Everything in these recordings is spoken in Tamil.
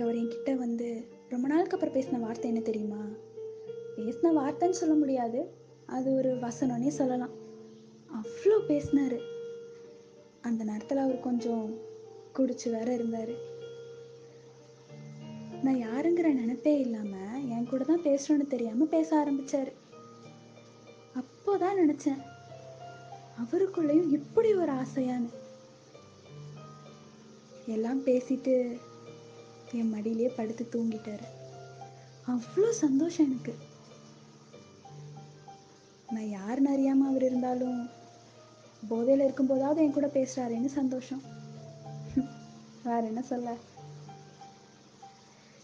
அன்னைக்கு அவர் என்கிட்ட வந்து ரொம்ப நாளுக்கு அப்புறம் பேசின வார்த்தை என்ன தெரியுமா? பேசின வார்த்தைன்னு சொல்ல முடியாது. அது ஒரு வசனம்னே சொல்லலாம். அவ்வளோ பேசினாரு. அந்த நேரத்தில் அவர் கொஞ்சம் குடிச்சு வேற இருந்தார். நான் யாருங்கிற நினைப்பே இல்லாமல் என் கூட தான் பேசணும்னு தெரியாமல் பேச ஆரம்பிச்சாரு. அப்போதான் நினச்சேன் அவருக்குள்ளேயும் இப்படி ஒரு ஆசையான்னு. எல்லாம் பேசிட்டு என் மடியிலே படுத்து தூங்கிட்டாரு. அவ்வளோ சந்தோஷம் எனக்கு. நான் யாருன்னு அறியாமல் அவர் இருந்தாலும் போதையில் இருக்கும்போதாவது என் கூட பேசுகிறாருன்னு சந்தோஷம். வேற என்ன சொல்ல?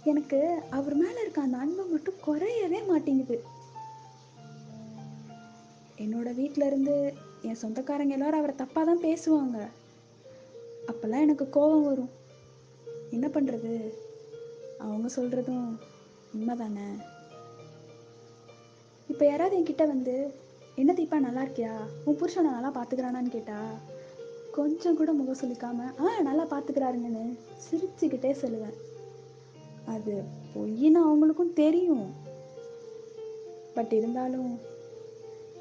எனக்கு அவர் மேலே இருக்க அந்த அன்பு மட்டும் குறையவே மாட்டேங்குது. என்னோட வீட்டில இருந்து என் சொந்தக்காரங்க எல்லாரும் அவரை தப்பாக தான் பேசுவாங்க. அப்போல்லாம் எனக்கு கோபம் வரும். என்ன பண்ணுறது அவங்க சொல்கிறதும் உண்மை தானே இப்போ யாராவது என்கிட்ட வந்து என்ன தீப்பா நல்லா இருக்கியா? உன் புருஷனை நல்லா பார்த்துக்கிறானான்னு கேட்டா கொஞ்சம் கூட முகம் சொல்லிக்காம ஆ நல்லா பார்த்துக்கிறாருங்கன்னு சிரிச்சுக்கிட்டே சொல்லுவேன். அது பொய்ன்னு அவங்களுக்கும் தெரியும். பட் இருந்தாலும்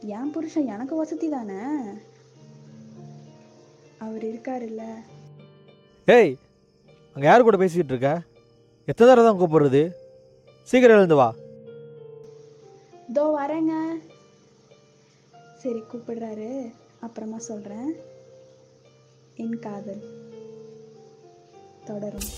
என் புருஷன் எனக்கு வசதி தானே? அவர் இருக்காருல்ல. ஏய் அங்கே யார் கூட பேசிக்கிட்டு இருக்க? எத்தனை தடவை தான் கூப்பிடுறது? சீக்கிரம் எழுந்து வா. தோ வரேங்க. சரி கூப்பிடுறாரு. அப்புறமா சொல்கிறேன் என் காதல். தொடரும்.